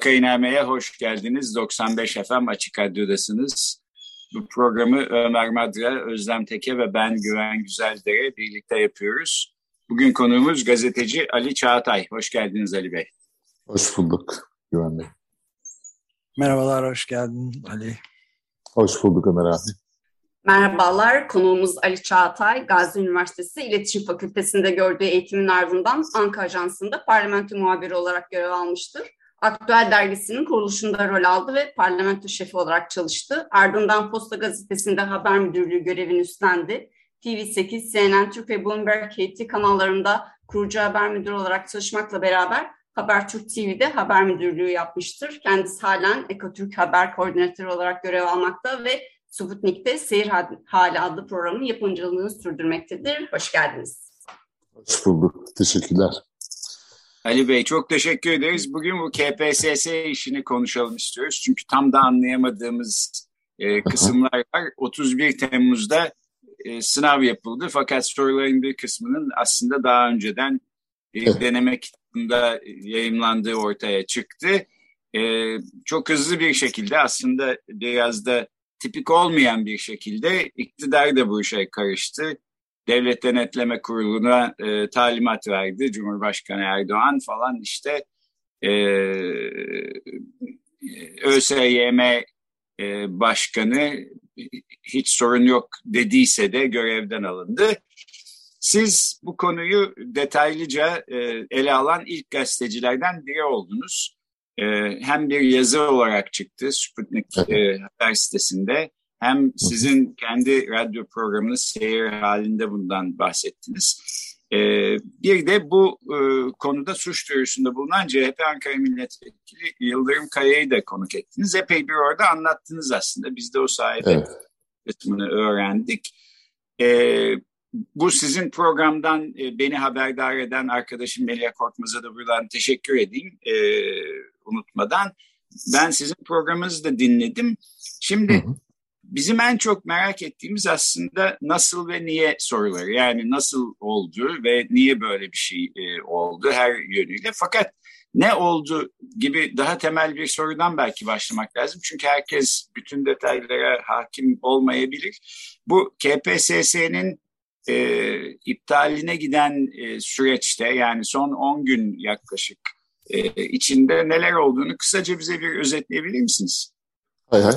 Vakainame'ye hoş geldiniz. 95 FM Açık Radyo'dasınız. Bu programı Ömer Madra, Özlem Teke ve ben Güven Güzeldere birlikte yapıyoruz. Bugün konuğumuz gazeteci Ali Çağatay. Hoş geldiniz Ali Bey. Hoş bulduk Güven Bey. Merhabalar, hoş geldin Ali. Hoş bulduk Ömer abi. Merhabalar, konuğumuz Ali Çağatay, Gazi Üniversitesi İletişim Fakültesinde gördüğü eğitimin ardından Anka Ajansı'nda parlamento muhabiri olarak görev almıştır. Aktüel dergisinin kuruluşunda rol aldı ve parlamento şefi olarak çalıştı. Ardından Posta Gazetesi'nde haber müdürlüğü görevini üstlendi. TV8, CNN Türk ve Bloomberg HT kanallarında kurucu haber müdürü olarak çalışmakla beraber Habertürk TV'de haber müdürlüğü yapmıştır. Kendisi halen Ekotürk Haber Koordinatörü olarak görev almakta ve Sputnik'te Seyir Hali adlı programın yapımcılığını sürdürmektedir. Hoş geldiniz. Hoş bulduk. Teşekkürler. Ali Bey çok teşekkür ederiz. Bugün bu KPSS işini konuşalım istiyoruz. Çünkü tam da anlayamadığımız e, kısımlar var. 31 Temmuz'da e, sınav yapıldı. Fakat soruların bir kısmının aslında daha önceden e, deneme kitabında yayınlandığı ortaya çıktı. E, çok hızlı bir şekilde aslında biraz da tipik olmayan bir şekilde iktidar da bu işe karıştı. Devlet Denetleme Kurulu'na e, talimat verdi Cumhurbaşkanı Erdoğan falan işte e, ÖSYM e, Başkanı hiç sorun yok dediyse de görevden alındı. Siz bu konuyu detaylıca e, ele alan ilk gazetecilerden biri oldunuz. E, hem bir yazı olarak çıktı Sputnik e, haber sitesinde hem sizin kendi radyo programınız seyir halinde bundan bahsettiniz. Ee, bir de bu e, konuda suç duyurusunda bulunan CHP Ankara Milletvekili Yıldırım Kaya'yı da konuk ettiniz. Epey bir orada anlattınız aslında. Biz de o sayede evet. kısmını öğrendik. Ee, bu sizin programdan e, beni haberdar eden arkadaşım Melia Korkmaz'a da buradan teşekkür edeyim e, unutmadan. Ben sizin programınızı da dinledim. Şimdi... Hı hı bizim en çok merak ettiğimiz aslında nasıl ve niye soruları. Yani nasıl oldu ve niye böyle bir şey e, oldu her yönüyle. Fakat ne oldu gibi daha temel bir sorudan belki başlamak lazım. Çünkü herkes bütün detaylara hakim olmayabilir. Bu KPSS'nin e, iptaline giden e, süreçte yani son 10 gün yaklaşık e, içinde neler olduğunu kısaca bize bir özetleyebilir misiniz? Hay hay.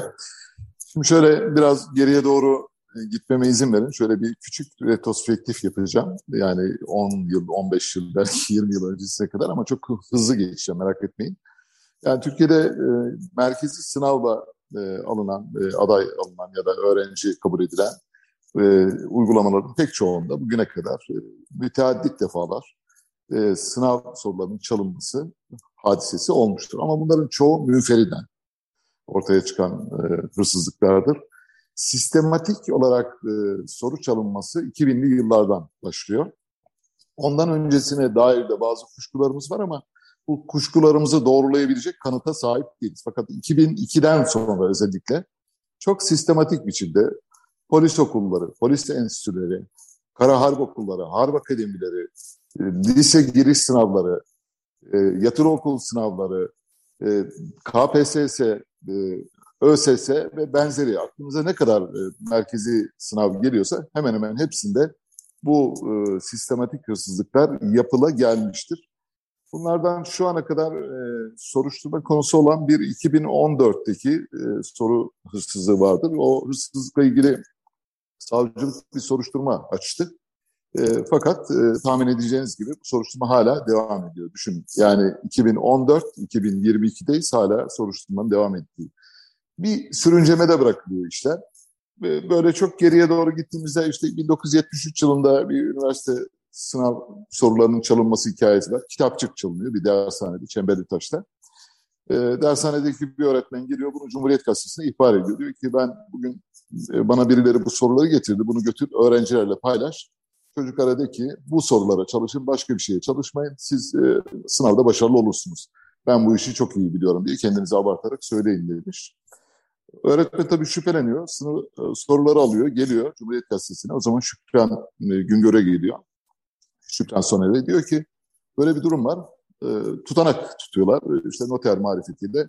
Şimdi şöyle biraz geriye doğru e, gitmeme izin verin. Şöyle bir küçük retrospektif yapacağım. Yani 10 yıl, 15 yıl, belki 20 yıl öncesine kadar ama çok hızlı geçeceğim merak etmeyin. Yani Türkiye'de e, merkezi sınavla e, alınan, e, aday alınan ya da öğrenci kabul edilen e, uygulamaların pek çoğunda bugüne kadar e, müteaddit defalar e, sınav sorularının çalınması hadisesi olmuştur. Ama bunların çoğu münferiden ortaya çıkan e, hırsızlıklardır. Sistematik olarak e, soru çalınması 2000'li yıllardan başlıyor. Ondan öncesine dair de bazı kuşkularımız var ama bu kuşkularımızı doğrulayabilecek kanıta sahip değiliz. Fakat 2002'den sonra özellikle çok sistematik biçimde polis okulları, polis enstitüleri, kara harp okulları, harp akademileri, e, lise giriş sınavları, e, yatırı okul sınavları, e, KPSS, e, ÖSS ve benzeri aklımıza ne kadar e, merkezi sınav geliyorsa hemen hemen hepsinde bu e, sistematik hırsızlıklar yapıla gelmiştir. Bunlardan şu ana kadar e, soruşturma konusu olan bir 2014'teki e, soru hırsızlığı vardır. O hırsızlıkla ilgili savcılık bir soruşturma açtı. E, fakat e, tahmin edeceğiniz gibi bu soruşturma hala devam ediyor. Düşünün yani 2014-2022'deyiz hala soruşturmanın devam ettiği. Bir sürüncemede bırakılıyor işler. böyle çok geriye doğru gittiğimizde işte 1973 yılında bir üniversite sınav sorularının çalınması hikayesi var. Kitapçık çalınıyor bir dershanede Çemberli Taş'ta. E, dershanedeki bir öğretmen geliyor bunu Cumhuriyet Gazetesi'ne ihbar ediyor. Diyor ki ben bugün e, bana birileri bu soruları getirdi. Bunu götür öğrencilerle paylaş. Çocuklara de ki bu sorulara çalışın başka bir şeye çalışmayın. Siz e, sınavda başarılı olursunuz. Ben bu işi çok iyi biliyorum diye kendinizi abartarak söyleyin demiş. Öğretmen tabii şüpheleniyor. Sınıf, e, soruları alıyor, geliyor Cumhuriyet Gazetesi'ne. O zaman Şükran e, Güngör'e geliyor. Şükran Soner'e diyor ki böyle bir durum var. E, tutanak tutuyorlar. E, işte noter marifetiyle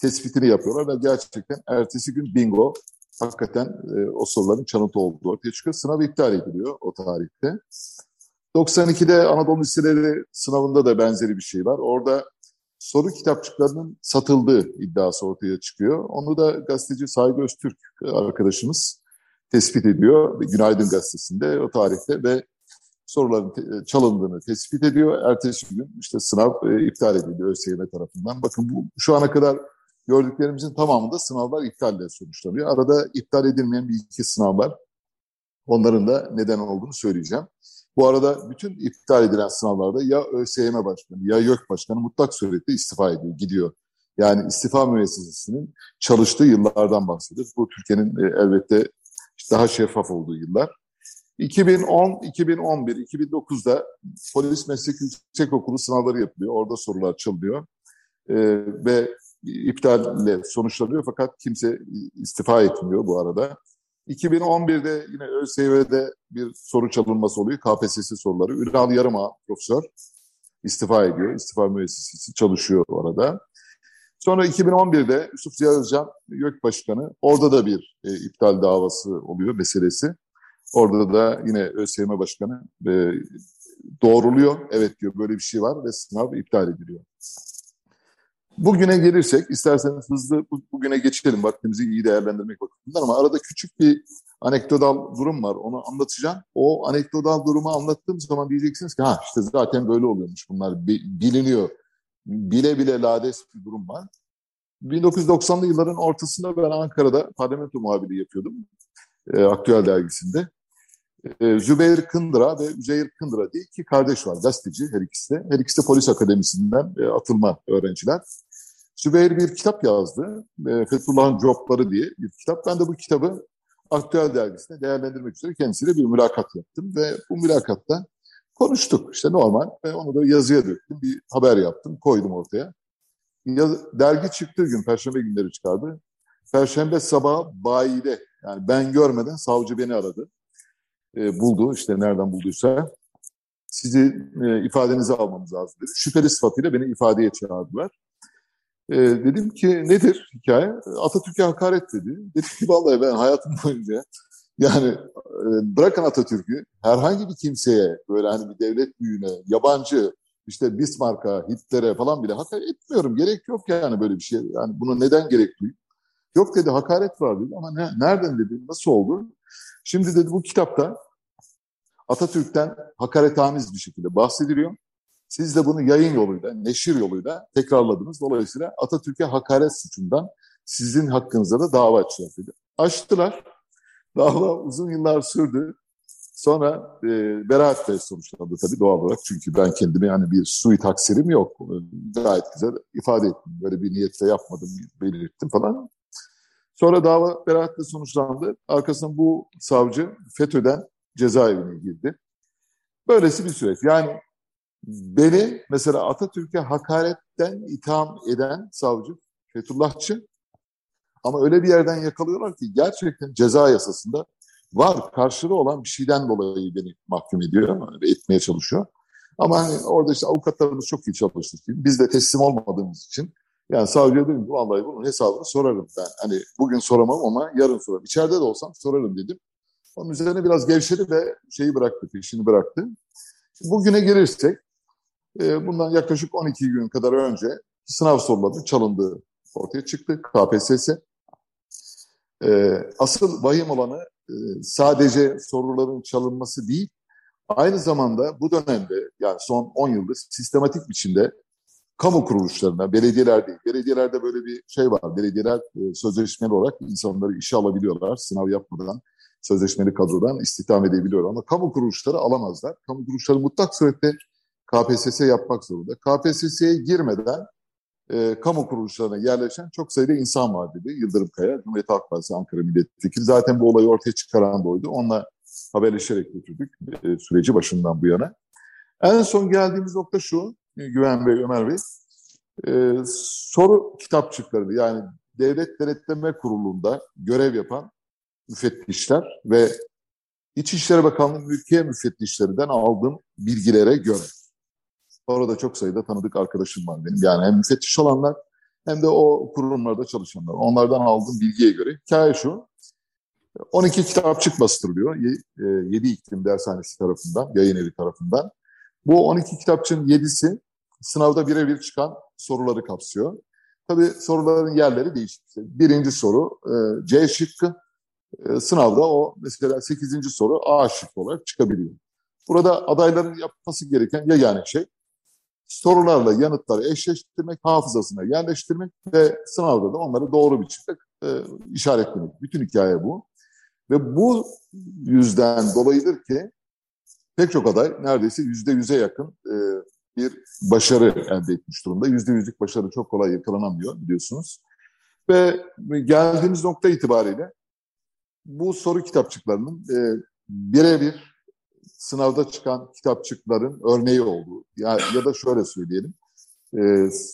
tespitini yapıyorlar ve gerçekten ertesi gün bingo hakikaten e, o soruların çalıntı olduğu ortaya çıkıyor. Sınav iptal ediliyor o tarihte. 92'de Anadolu Liseleri sınavında da benzeri bir şey var. Orada soru kitapçıklarının satıldığı iddiası ortaya çıkıyor. Onu da gazeteci Saygı Öztürk arkadaşımız tespit ediyor. Günaydın gazetesinde o tarihte ve soruların çalındığını tespit ediyor. Ertesi gün işte sınav e, iptal edildi ÖSYM tarafından. Bakın bu şu ana kadar gördüklerimizin tamamında sınavlar iptalle sonuçlanıyor. Arada iptal edilmeyen bir iki sınav var. Onların da neden olduğunu söyleyeceğim. Bu arada bütün iptal edilen sınavlarda ya ÖSYM Başkanı ya YÖK Başkanı mutlak surette istifa ediyor, gidiyor. Yani istifa müessesesinin çalıştığı yıllardan bahsediyoruz. Bu Türkiye'nin e, elbette daha şeffaf olduğu yıllar. 2010, 2011, 2009'da Polis Meslek Yüksekokulu sınavları yapılıyor. Orada sorular çalınıyor. Ee, ve iptalle sonuçlanıyor fakat kimse istifa etmiyor bu arada. 2011'de yine ÖSYM'de bir soru çalınması oluyor. KPSS soruları. Ünal Yarıma profesör istifa ediyor. İstifa müessesesi çalışıyor orada. Sonra 2011'de Yusuf Ziya Özcan YÖK Başkanı. Orada da bir e, iptal davası oluyor meselesi. Orada da yine ÖSYM Başkanı e, doğruluyor. Evet diyor böyle bir şey var ve sınav iptal ediliyor. Bugüne gelirsek, isterseniz hızlı bugüne geçelim vaktimizi iyi değerlendirmek bakımından ama arada küçük bir anekdotal durum var. Onu anlatacağım. O anekdotal durumu anlattığım zaman diyeceksiniz ki ha işte zaten böyle oluyormuş bunlar biliniyor. Bile bile lades bir durum var. 1990'lı yılların ortasında ben Ankara'da parlamento muhabiri yapıyordum. E, Aktüel dergisinde. E, Zübeyir Kındıra ve Üzeyir Kındıra diye iki kardeş var gazeteci her ikisi de. Her ikisi de polis akademisinden e, atılma öğrenciler. Sübeyir bir kitap yazdı. E, Fethullah'ın Copları diye bir kitap. Ben de bu kitabı Aktüel Dergisi'ne değerlendirmek üzere kendisiyle bir mülakat yaptım. Ve bu mülakatta konuştuk. İşte normal. Ve onu da yazıya döktüm. Bir haber yaptım. Koydum ortaya. Yaz, dergi çıktığı gün, Perşembe günleri çıkardı. Perşembe sabahı bayide, yani ben görmeden savcı beni aradı. E, buldu, işte nereden bulduysa. Sizi e, ifadenizi almamız lazım dedi. Şüpheli sıfatıyla beni ifadeye çağırdılar. E, dedim ki nedir hikaye? Atatürk'e hakaret dedi. Dedim ki vallahi ben hayatım boyunca yani e, bırakın Atatürk'ü herhangi bir kimseye böyle hani bir devlet büyüğüne, yabancı işte Bismarck'a, Hitler'e falan bile hakaret etmiyorum. Gerek yok yani böyle bir şey. Yani bunu neden gerek duyayım? Yok dedi hakaret var dedi ama ne, nereden dedi, nasıl oldu? Şimdi dedi bu kitapta Atatürk'ten hakaretamiz bir şekilde bahsediliyor. Siz de bunu yayın yoluyla, neşir yoluyla tekrarladınız. Dolayısıyla Atatürk'e hakaret suçundan sizin hakkınızda da dava açacak Açtılar. Dava uzun yıllar sürdü. Sonra e, beraat de sonuçlandı tabii doğal olarak. Çünkü ben kendimi yani bir sui taksirim yok. Gayet güzel ifade ettim. Böyle bir niyetle yapmadım, belirttim falan. Sonra dava beraatle sonuçlandı. Arkasından bu savcı FETÖ'den cezaevine girdi. Böylesi bir süreç. Yani Beni mesela Atatürk'e hakaretten itham eden savcı Fethullahçı ama öyle bir yerden yakalıyorlar ki gerçekten ceza yasasında var karşılığı olan bir şeyden dolayı beni mahkum ediyor, etmeye çalışıyor. Ama hani orada işte avukatlarımız çok iyi çalıştı. Biz de teslim olmadığımız için yani savcıya dedim ki vallahi bunun hesabını sorarım ben. Hani bugün soramam ama yarın sorarım. İçeride de olsam sorarım dedim. Onun üzerine biraz gevşedi ve şeyi bıraktı, peşini bıraktı. Bugüne gelirsek e, bundan yaklaşık 12 gün kadar önce sınav sorularının çalındığı ortaya çıktı. KPSS. E, asıl vahim olanı e, sadece soruların çalınması değil, aynı zamanda bu dönemde yani son 10 yıldır sistematik biçimde kamu kuruluşlarına, belediyeler değil. Belediyelerde böyle bir şey var. Belediyeler e, sözleşmeli olarak insanları işe alabiliyorlar sınav yapmadan sözleşmeli kadrodan istihdam edebiliyor ama kamu kuruluşları alamazlar. Kamu kuruluşları mutlak surette KPSS yapmak zorunda. KPSS'ye girmeden e, kamu kuruluşlarına yerleşen çok sayıda insan var dedi. Yıldırım Kaya, Cumhuriyet Halk Partisi Ankara Milletvekili. Zaten bu olayı ortaya çıkaran da oydu. Onunla haberleşerek götürdük e, süreci başından bu yana. En son geldiğimiz nokta şu, Güven Bey, Ömer Bey. E, soru kitapçıkları yani Devlet Denetleme Kurulu'nda görev yapan müfettişler ve İçişleri Bakanlığı mülkiye müfettişlerinden aldığım bilgilere göre. Orada çok sayıda tanıdık arkadaşım var benim. Yani hem müfettiş olanlar hem de o kurumlarda çalışanlar. Onlardan aldığım bilgiye göre hikaye şu. 12 kitapçık bastırılıyor. 7 iklim dershanesi tarafından, yayın evi tarafından. Bu 12 kitapçının 7'si sınavda birebir çıkan soruları kapsıyor. Tabii soruların yerleri değişik. Birinci soru e, C şıkkı, e, sınavda o mesela 8. soru A şıkkı olarak çıkabiliyor. Burada adayların yapması gereken yegane şey sorularla yanıtları eşleştirmek, hafızasına yerleştirmek ve sınavda da onları doğru biçimde e, işaretlemek. Bütün hikaye bu. Ve bu yüzden dolayıdır ki pek çok aday neredeyse yüzde yüze yakın e, bir başarı elde etmiş durumda. Yüzde yüzlük başarı çok kolay yakalanamıyor biliyorsunuz. Ve geldiğimiz nokta itibariyle bu soru kitapçıklarının e, birebir sınavda çıkan kitapçıkların örneği olduğu ya, ya da şöyle söyleyelim. E,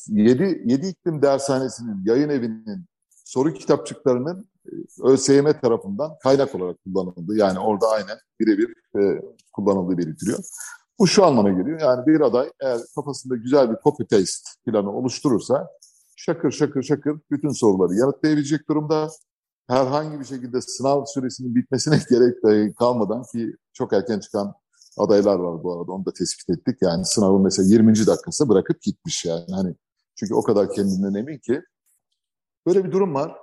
7, 7 iklim dershanesinin yayın evinin soru kitapçıklarının e, ÖSYM tarafından kaynak olarak kullanıldı. Yani orada aynen birebir e, kullanıldığı belirtiliyor. Bu şu anlama geliyor. Yani bir aday eğer kafasında güzel bir copy paste planı oluşturursa şakır şakır şakır bütün soruları yanıtlayabilecek durumda herhangi bir şekilde sınav süresinin bitmesine gerek kalmadan ki çok erken çıkan adaylar var bu arada onu da tespit ettik. Yani sınavın mesela 20. dakikası bırakıp gitmiş yani. Hani çünkü o kadar kendinden emin ki. Böyle bir durum var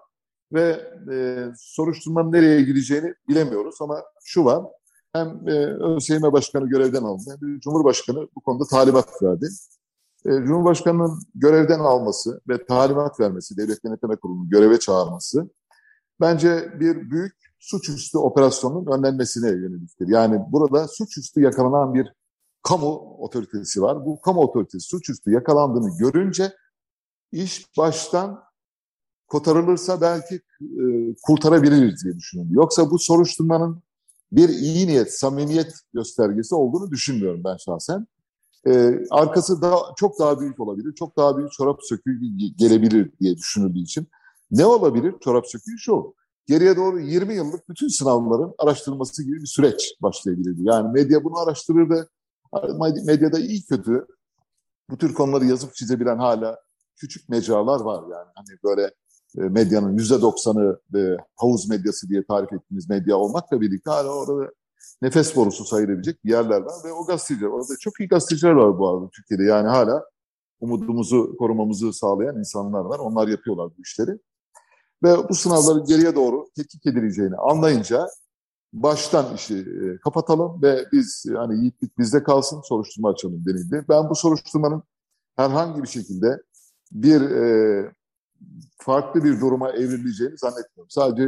ve e, soruşturmanın nereye gideceğini bilemiyoruz ama şu var. Hem e, ÖSYM Başkanı görevden aldı hem de Cumhurbaşkanı bu konuda talimat verdi. E, Cumhurbaşkanı'nın görevden alması ve talimat vermesi, Devlet Denetleme Kurulu'nun göreve çağırması bence bir büyük suçüstü operasyonun önlenmesine yöneliktir. Yani burada suçüstü yakalanan bir kamu otoritesi var. Bu kamu otoritesi suçüstü yakalandığını görünce iş baştan kotarılırsa belki e, kurtarabiliriz diye düşünüyorum. Yoksa bu soruşturmanın bir iyi niyet, samimiyet göstergesi olduğunu düşünmüyorum ben şahsen. E, arkası da çok daha büyük olabilir, çok daha büyük çorap söküğü gelebilir diye düşünüldüğü için ne olabilir? Çorap söküğü şu. Geriye doğru 20 yıllık bütün sınavların araştırılması gibi bir süreç başlayabilir. Yani medya bunu araştırırdı. Medyada iyi kötü bu tür konuları yazıp çizebilen hala küçük mecralar var yani. Hani böyle e, medyanın yüzde doksanı e, havuz medyası diye tarif ettiğimiz medya olmakla birlikte hala orada nefes borusu sayılabilecek yerler var ve o gazeteciler, orada çok iyi gazeteciler var bu arada Türkiye'de yani hala umudumuzu korumamızı sağlayan insanlar var. Onlar yapıyorlar bu işleri. Ve bu sınavların geriye doğru tetkik edileceğini anlayınca baştan işi e, kapatalım ve biz yani yiğitlik bizde kalsın soruşturma açalım denildi. Ben bu soruşturmanın herhangi bir şekilde bir e, farklı bir duruma evrileceğini zannetmiyorum. Sadece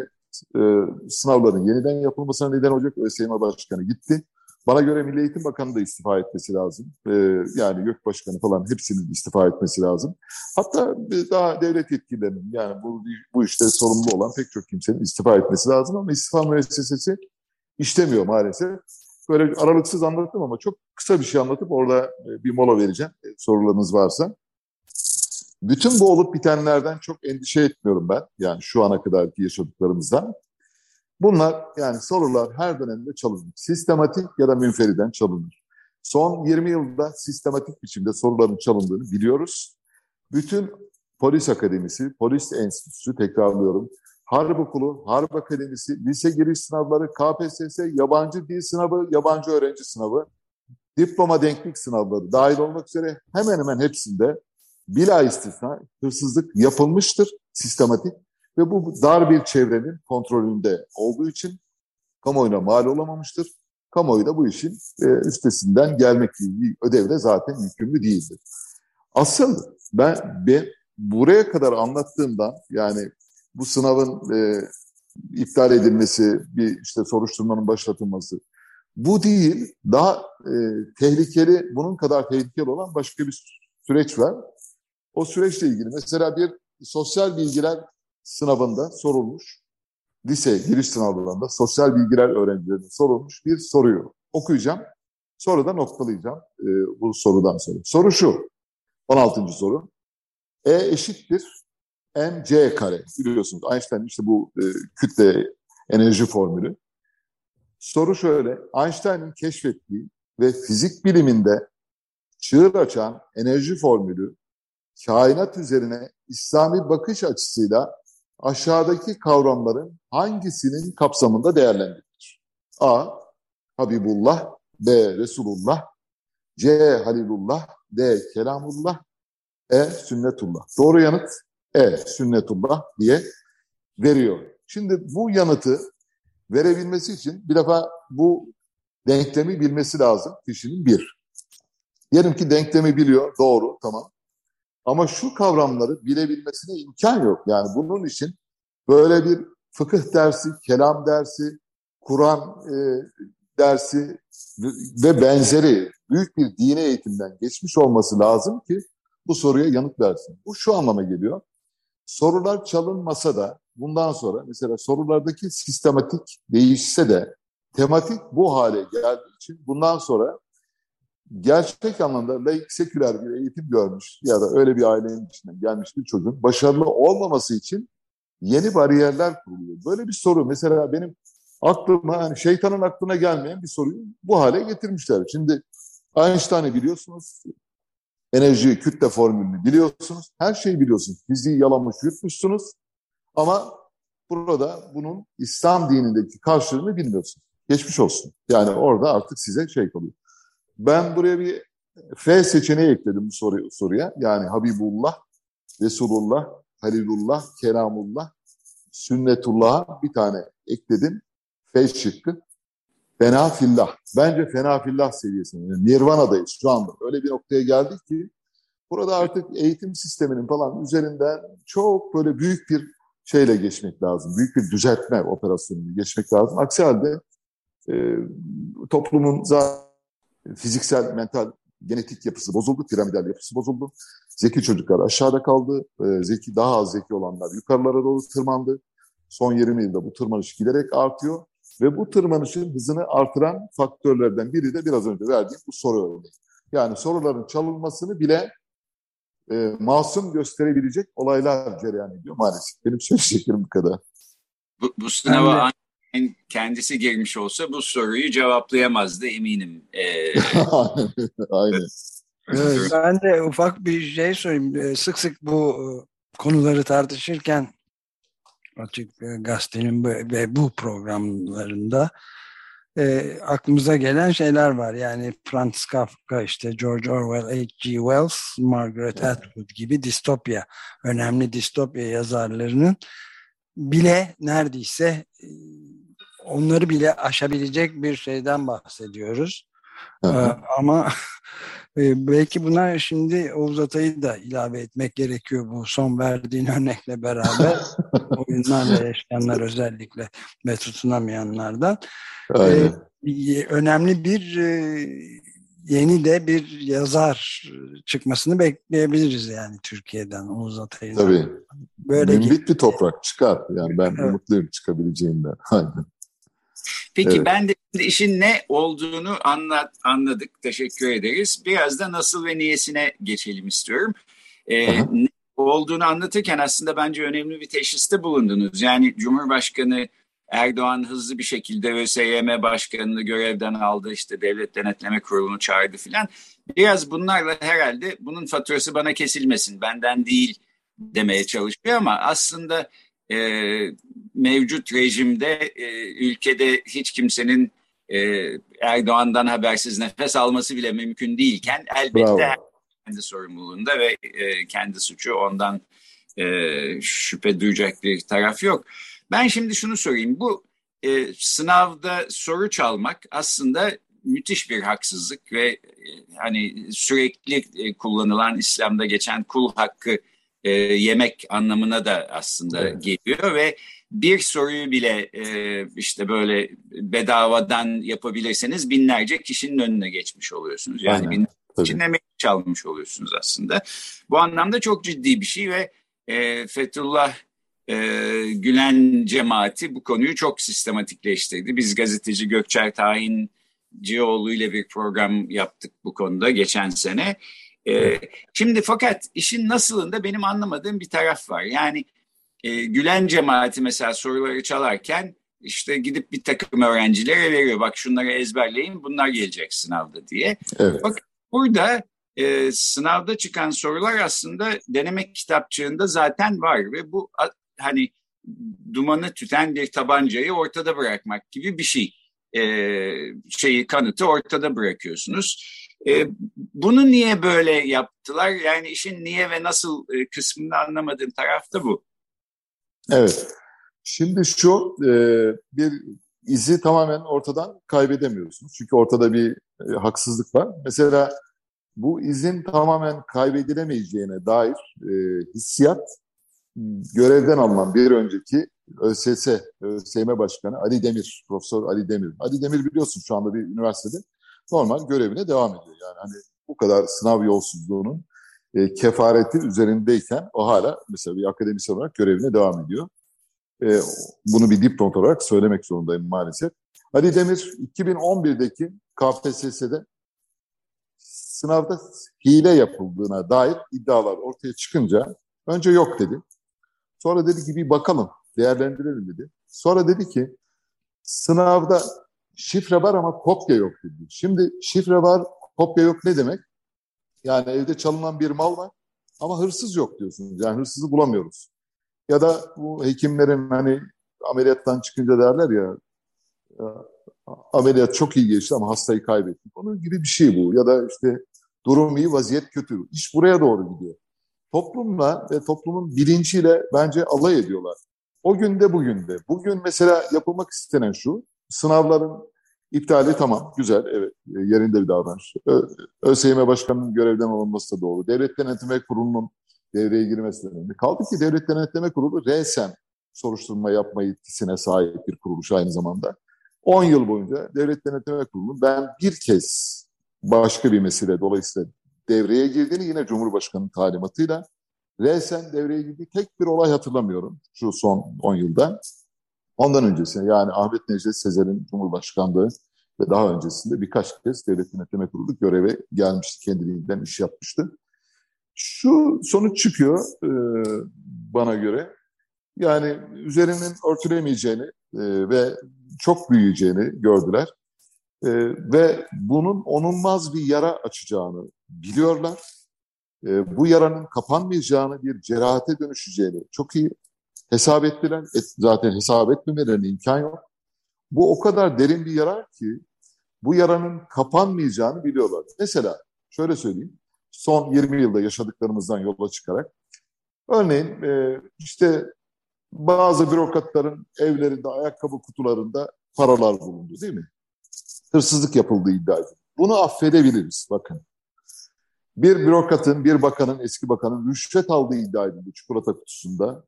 e, sınavların yeniden yapılmasına neden olacak ÖSYM Başkanı gitti. Bana göre Milli Eğitim Bakanı da istifa etmesi lazım. Ee, yani YÖK Başkanı falan hepsinin istifa etmesi lazım. Hatta daha devlet yetkililerinin yani bu, bu işte sorumlu olan pek çok kimsenin istifa etmesi lazım ama istifa müessesesi işlemiyor maalesef. Böyle aralıksız anlattım ama çok kısa bir şey anlatıp orada e, bir mola vereceğim e, sorularınız varsa. Bütün bu olup bitenlerden çok endişe etmiyorum ben. Yani şu ana kadarki yaşadıklarımızdan. Bunlar yani sorular her dönemde çalınır. Sistematik ya da münferiden çalınır. Son 20 yılda sistematik biçimde soruların çalındığını biliyoruz. Bütün polis akademisi, polis enstitüsü tekrarlıyorum. Harp okulu, harp akademisi, lise giriş sınavları, KPSS, yabancı dil sınavı, yabancı öğrenci sınavı, diploma denklik sınavları dahil olmak üzere hemen hemen hepsinde bila istisna hırsızlık yapılmıştır sistematik ve bu dar bir çevrenin kontrolünde olduğu için kamuoyuna mal olamamıştır. Kamuoyu da bu işin e, üstesinden gelmek gibi bir ödevle zaten yükümlü değildir. Asıl Ben, ben buraya kadar anlattığımdan yani bu sınavın e, iptal edilmesi, bir işte soruşturmanın başlatılması bu değil. Daha e, tehlikeli, bunun kadar tehlikeli olan başka bir süreç var. O süreçle ilgili mesela bir sosyal bilgiler sınavında sorulmuş, lise giriş sınavlarında sosyal bilgiler öğrencilerine sorulmuş bir soruyu okuyacağım. Sonra da noktalayacağım e, bu sorudan sonra. Soru şu, 16. soru. E eşittir mc kare. Biliyorsunuz Einstein işte bu e, kütle enerji formülü. Soru şöyle, Einstein'ın keşfettiği ve fizik biliminde çığır açan enerji formülü kainat üzerine İslami bakış açısıyla aşağıdaki kavramların hangisinin kapsamında değerlendirilir? A. Habibullah B. Resulullah C. Halilullah D. Kelamullah E. Sünnetullah. Doğru yanıt E. Sünnetullah diye veriyor. Şimdi bu yanıtı verebilmesi için bir defa bu denklemi bilmesi lazım kişinin bir. Diyelim ki denklemi biliyor, doğru, tamam. Ama şu kavramları bilebilmesine imkan yok. Yani bunun için böyle bir fıkıh dersi, kelam dersi, Kur'an e, dersi ve benzeri büyük bir dine eğitimden geçmiş olması lazım ki bu soruya yanıt versin. Bu şu anlama geliyor. Sorular çalınmasa da bundan sonra mesela sorulardaki sistematik değişse de tematik bu hale geldiği için bundan sonra gerçek anlamda laik seküler bir eğitim görmüş ya da öyle bir ailenin içinden gelmiş bir çocuğun başarılı olmaması için yeni bariyerler kuruluyor. Böyle bir soru mesela benim aklıma yani şeytanın aklına gelmeyen bir soruyu bu hale getirmişler. Şimdi Einstein'ı biliyorsunuz, enerji kütle formülünü biliyorsunuz, her şeyi biliyorsunuz. Fiziği yalamış yutmuşsunuz ama burada bunun İslam dinindeki karşılığını bilmiyorsunuz. Geçmiş olsun. Yani orada artık size şey kalıyor. Ben buraya bir F seçeneği ekledim bu soru, soruya. Yani Habibullah, Resulullah, Halilullah, Kelamullah, Sünnetullah'a bir tane ekledim. F şıkkı. Fena fillah. Bence fena fillah seviyesinde. Yani Nirvana'dayız şu anda. Öyle bir noktaya geldik ki burada artık eğitim sisteminin falan üzerinden çok böyle büyük bir şeyle geçmek lazım. Büyük bir düzeltme operasyonunu geçmek lazım. Aksi halde e, toplumun zaten fiziksel, mental, genetik yapısı bozuldu, piramidal yapısı bozuldu. Zeki çocuklar aşağıda kaldı, e, zeki daha az zeki olanlar yukarılara doğru tırmandı. Son 20 yılda bu tırmanış giderek artıyor ve bu tırmanışın hızını artıran faktörlerden biri de biraz önce verdiğim bu soru örneği. Yani soruların çalınmasını bile e, masum gösterebilecek olaylar cereyan ediyor maalesef. Benim söyleyeceklerim bu kadar. Bu, bu sınava kendisi girmiş olsa bu soruyu cevaplayamazdı eminim. Ee, Aynen. Evet, ben de ufak bir şey söyleyeyim. Ee, sık sık bu e, konuları tartışırken Açık Gazete'nin ve bu programlarında e, aklımıza gelen şeyler var. Yani Franz Kafka, işte George Orwell, H.G. Wells, Margaret Atwood gibi distopya, önemli distopya yazarlarının bile neredeyse e, onları bile aşabilecek bir şeyden bahsediyoruz. Ee, ama e, belki buna şimdi Oğuz Atay'ı da ilave etmek gerekiyor bu son verdiğin örnekle beraber. oyunlarla yaşayanlar özellikle ve tutunamayanlardan. Ee, önemli bir e, yeni de bir yazar çıkmasını bekleyebiliriz yani Türkiye'den Oğuz Atay'dan. Tabii. Böyle Mümbit bir toprak çıkar. Yani ben evet. umutluyum çıkabileceğinden. Aynen. Peki evet. ben de işin ne olduğunu anlat, anladık. Teşekkür ederiz. Biraz da nasıl ve niyesine geçelim istiyorum. Ee, ne olduğunu anlatırken aslında bence önemli bir teşhiste bulundunuz. Yani Cumhurbaşkanı Erdoğan hızlı bir şekilde ÖSYM Başkanı'nı görevden aldı. işte Devlet Denetleme Kurulu'nu çağırdı filan. Biraz bunlarla herhalde bunun faturası bana kesilmesin, benden değil demeye çalışıyor ama aslında e, mevcut rejimde e, ülkede hiç kimsenin e, Erdoğan'dan habersiz nefes alması bile mümkün değilken elbette Bravo. kendi sorumluluğunda ve e, kendi suçu ondan e, şüphe duyacak bir taraf yok. Ben şimdi şunu sorayım. Bu e, sınavda soru çalmak aslında müthiş bir haksızlık ve e, hani sürekli e, kullanılan İslam'da geçen kul hakkı e, yemek anlamına da aslında evet. geliyor ve bir soruyu bile e, işte böyle bedavadan yapabilirseniz binlerce kişinin önüne geçmiş oluyorsunuz. Yani Aynen. binlerce kişinin emeği çalmış oluyorsunuz aslında. Bu anlamda çok ciddi bir şey ve e, Fethullah e, Gülen cemaati bu konuyu çok sistematikleştirdi. Biz gazeteci Gökçer Tahincioğlu ile bir program yaptık bu konuda geçen sene. E, şimdi fakat işin nasılında benim anlamadığım bir taraf var. Yani e, Gülen cemaati mesela soruları çalarken işte gidip bir takım öğrencilere veriyor. Bak şunları ezberleyin bunlar gelecek sınavda diye. Evet. Bak burada e, sınavda çıkan sorular aslında deneme kitapçığında zaten var ve bu hani dumanı tüten bir tabancayı ortada bırakmak gibi bir şey. E, şeyi kanıtı ortada bırakıyorsunuz. E, bunu niye böyle yaptılar? Yani işin niye ve nasıl e, kısmını anlamadığım taraf da bu. Evet. Şimdi şu e, bir izi tamamen ortadan kaybedemiyorsunuz. Çünkü ortada bir e, haksızlık var. Mesela bu izin tamamen kaybedilemeyeceğine dair e, hissiyat görevden alınan bir önceki ÖSS, ÖSYM Başkanı Ali Demir, Profesör Ali Demir. Ali Demir biliyorsun şu anda bir üniversitede normal görevine devam ediyor. Yani hani bu kadar sınav yolsuzluğunun e, kefareti üzerindeyken o hala mesela bir akademisyen olarak görevine devam ediyor. E, bunu bir dipnot olarak söylemek zorundayım maalesef. Ali Demir 2011'deki KPSS'de sınavda hile yapıldığına dair iddialar ortaya çıkınca önce yok dedi. Sonra dedi ki bir bakalım, değerlendirelim dedi. Sonra dedi ki sınavda şifre var ama kopya yok dedi. Şimdi şifre var, kopya yok ne demek? Yani evde çalınan bir mal var ama hırsız yok diyorsunuz. Yani hırsızı bulamıyoruz. Ya da bu hekimlerin hani ameliyattan çıkınca derler ya, ya ameliyat çok iyi geçti ama hastayı kaybettik. Onun gibi bir şey bu. Ya da işte durum iyi, vaziyet kötü. İş buraya doğru gidiyor. Toplumla ve toplumun bilinciyle bence alay ediyorlar. O günde bugün de. Bugün mesela yapılmak istenen şu, sınavların iptali tamam, güzel, evet, yerinde bir davranış. ÖSYM Başkanı'nın görevden alınması da doğru. Devlet Denetleme Kurulu'nun devreye girmesi de önemli. Kaldı ki Devlet Denetleme Kurulu resen soruşturma yapma yetkisine sahip bir kuruluş aynı zamanda. 10 yıl boyunca Devlet Denetleme Kurulu'nun ben bir kez başka bir mesele dolayısıyla devreye girdiğini yine Cumhurbaşkanı'nın talimatıyla resen devreye girdiği tek bir olay hatırlamıyorum şu son 10 yılda. Ondan öncesinde yani Ahmet Necdet Sezer'in Cumhurbaşkanlığı ve daha öncesinde birkaç kez Devlet Denetleme Kurulu göreve gelmişti, kendiliğinden iş yapmıştı. Şu sonuç çıkıyor e, bana göre. Yani üzerinin örtülemeyeceğini e, ve çok büyüyeceğini gördüler. E, ve bunun onulmaz bir yara açacağını biliyorlar. Bu yaranın kapanmayacağını, bir cerahate dönüşeceğini çok iyi hesap ettiler. Et, zaten hesap etmemelerine imkan yok. Bu o kadar derin bir yara ki bu yaranın kapanmayacağını biliyorlar. Mesela şöyle söyleyeyim. Son 20 yılda yaşadıklarımızdan yola çıkarak örneğin e, işte bazı bürokratların evlerinde, ayakkabı kutularında paralar bulundu değil mi? Hırsızlık yapıldığı iddia edildi. Bunu affedebiliriz bakın. Bir bürokratın, bir bakanın, eski bakanın rüşvet aldığı iddia edildi çikolata kutusunda.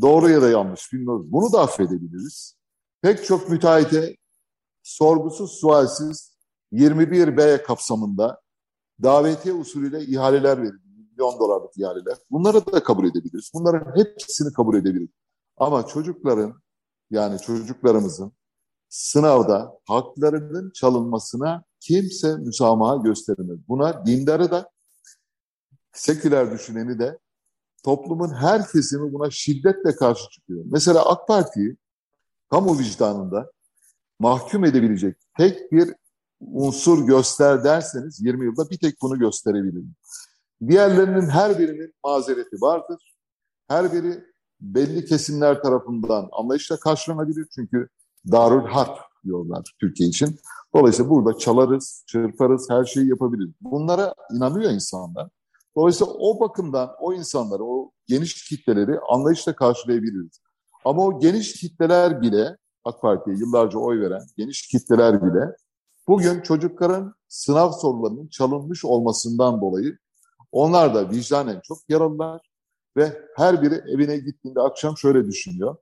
Doğru ya da yanlış bilmiyoruz. Bunu da affedebiliriz. Pek çok müteahhite sorgusuz, sualsiz 21B kapsamında davetiye usulüyle ihaleler verildi. Milyon dolarlık ihaleler. Bunları da kabul edebiliriz. Bunların hepsini kabul edebiliriz. Ama çocukların yani çocuklarımızın sınavda haklarının çalınmasına kimse müsamaha göstermez. Buna dindarı da seküler düşüneni de toplumun her kesimi buna şiddetle karşı çıkıyor. Mesela AK Parti'yi kamu vicdanında mahkum edebilecek tek bir unsur göster derseniz 20 yılda bir tek bunu gösterebilirim. Diğerlerinin her birinin mazereti vardır. Her biri belli kesimler tarafından anlayışla karşılanabilir. Çünkü Darül Harp diyorlar Türkiye için. Dolayısıyla burada çalarız, çırparız, her şeyi yapabiliriz. Bunlara inanıyor insanlar. Dolayısıyla o bakımdan o insanları, o geniş kitleleri anlayışla karşılayabiliriz. Ama o geniş kitleler bile, AK Parti'ye yıllarca oy veren geniş kitleler bile Bugün çocukların sınav sorularının çalınmış olmasından dolayı onlar da vicdanen çok yaralılar ve her biri evine gittiğinde akşam şöyle düşünüyor.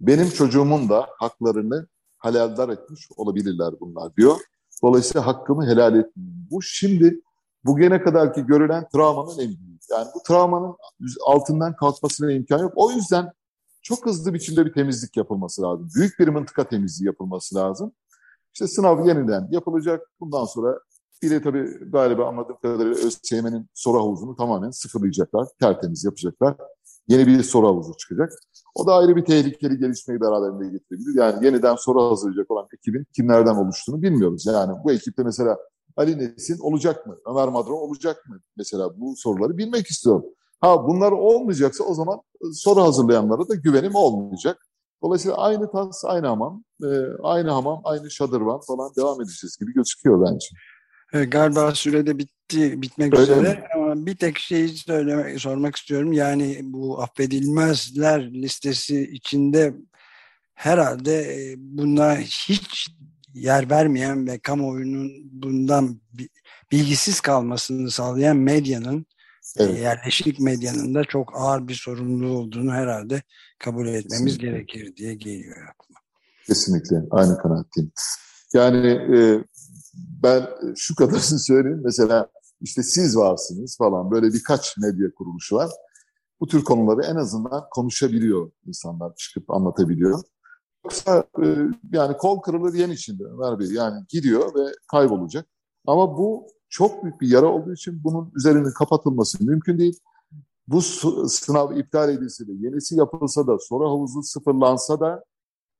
Benim çocuğumun da haklarını halaldar etmiş olabilirler bunlar diyor. Dolayısıyla hakkımı helal etmeyeyim. Bu şimdi bugüne kadarki görülen travmanın en büyüğü. Yani bu travmanın altından kalkmasına imkan yok. O yüzden çok hızlı biçimde bir temizlik yapılması lazım. Büyük bir mıntıka temizliği yapılması lazım. İşte sınav yeniden yapılacak. Bundan sonra bir de tabii galiba anladığım kadarıyla ÖSYM'nin soru havuzunu tamamen sıfırlayacaklar. Tertemiz yapacaklar. Yeni bir soru havuzu çıkacak. O da ayrı bir tehlikeli gelişmeyi beraberinde getirebilir. Yani yeniden soru hazırlayacak olan ekibin kimlerden oluştuğunu bilmiyoruz. Yani bu ekipte mesela Ali Nesin olacak mı? Ömer Madron olacak mı? Mesela bu soruları bilmek istiyorum. Ha bunlar olmayacaksa o zaman soru hazırlayanlara da güvenim olmayacak. Dolayısıyla aynı tas, aynı hamam, e, aynı hamam, aynı şadırvan falan devam edeceğiz gibi gözüküyor bence. E, galiba sürede bitti, bitmek Öyle üzere mi? ama bir tek şeyi söylemek, sormak istiyorum. Yani bu affedilmezler listesi içinde herhalde e, buna hiç yer vermeyen ve kamuoyunun bundan bilgisiz kalmasını sağlayan medyanın evet. yerleşik medyanın da çok ağır bir sorumluluğu olduğunu herhalde kabul etmemiz Kesinlikle. gerekir diye geliyor aklıma. Kesinlikle aynı kanaatteyim. Yani e, ben şu kadarını söyleyeyim mesela işte siz varsınız falan böyle birkaç medya kuruluşu var. Bu tür konuları en azından konuşabiliyor insanlar çıkıp anlatabiliyor. Yoksa e, yani kol kırılır yen içinde Ömer Bey yani gidiyor ve kaybolacak. Ama bu çok büyük bir yara olduğu için bunun üzerinin kapatılması mümkün değil. Bu sınav iptal edilse de, yenisi yapılsa da, soru havuzu sıfırlansa da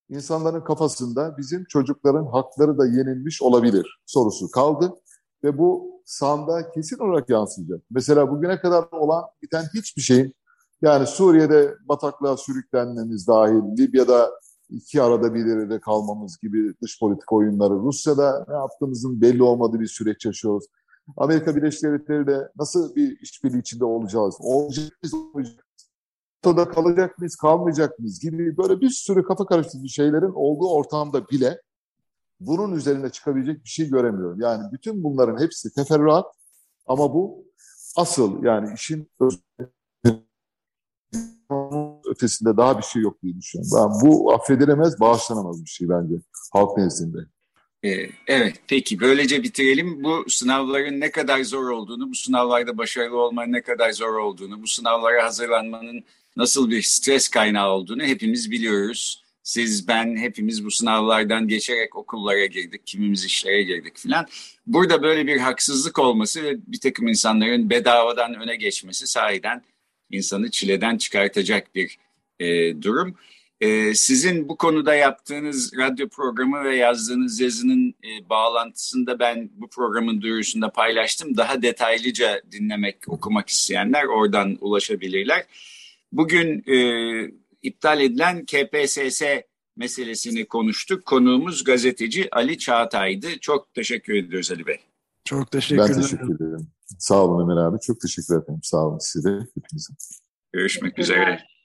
insanların kafasında bizim çocukların hakları da yenilmiş olabilir sorusu kaldı. Ve bu sanda kesin olarak yansıyacak. Mesela bugüne kadar olan biten hiçbir şeyin yani Suriye'de bataklığa sürüklenmemiz dahil, Libya'da iki arada bir yerde kalmamız gibi dış politika oyunları, Rusya'da ne yaptığımızın belli olmadığı bir süreç yaşıyoruz. Amerika Birleşik Devletleri'yle nasıl bir işbirliği içinde olacağız? Olacak mıyız? Olacak. NATO'da kalacak mıyız? Kalmayacak mıyız? Gibi böyle bir sürü kafa karıştırıcı şeylerin olduğu ortamda bile bunun üzerine çıkabilecek bir şey göremiyorum. Yani bütün bunların hepsi teferruat ama bu asıl yani işin ötesinde daha bir şey yok diye düşünüyorum. Ben, bu affedilemez, bağışlanamaz bir şey bence halk nezdinde. Ee, evet, peki böylece bitirelim. Bu sınavların ne kadar zor olduğunu, bu sınavlarda başarılı olmanın ne kadar zor olduğunu, bu sınavlara hazırlanmanın nasıl bir stres kaynağı olduğunu hepimiz biliyoruz. Siz, ben, hepimiz bu sınavlardan geçerek okullara girdik, kimimiz işlere girdik filan. Burada böyle bir haksızlık olması ve bir takım insanların bedavadan öne geçmesi sahiden insanı çileden çıkartacak bir e, durum. E, sizin bu konuda yaptığınız radyo programı ve yazdığınız yazının e, bağlantısında ben bu programın duyurusunda paylaştım. Daha detaylıca dinlemek, okumak isteyenler oradan ulaşabilirler. Bugün e, iptal edilen KPSS meselesini konuştuk. Konuğumuz gazeteci Ali Çağatay'dı. Çok teşekkür ediyoruz Ali Bey. Çok teşekkür ederim. Ben teşekkür ederim. Sağ olun Ömer abi. Çok teşekkür ederim. Sağ olun size. Hepinize. Görüşmek üzere.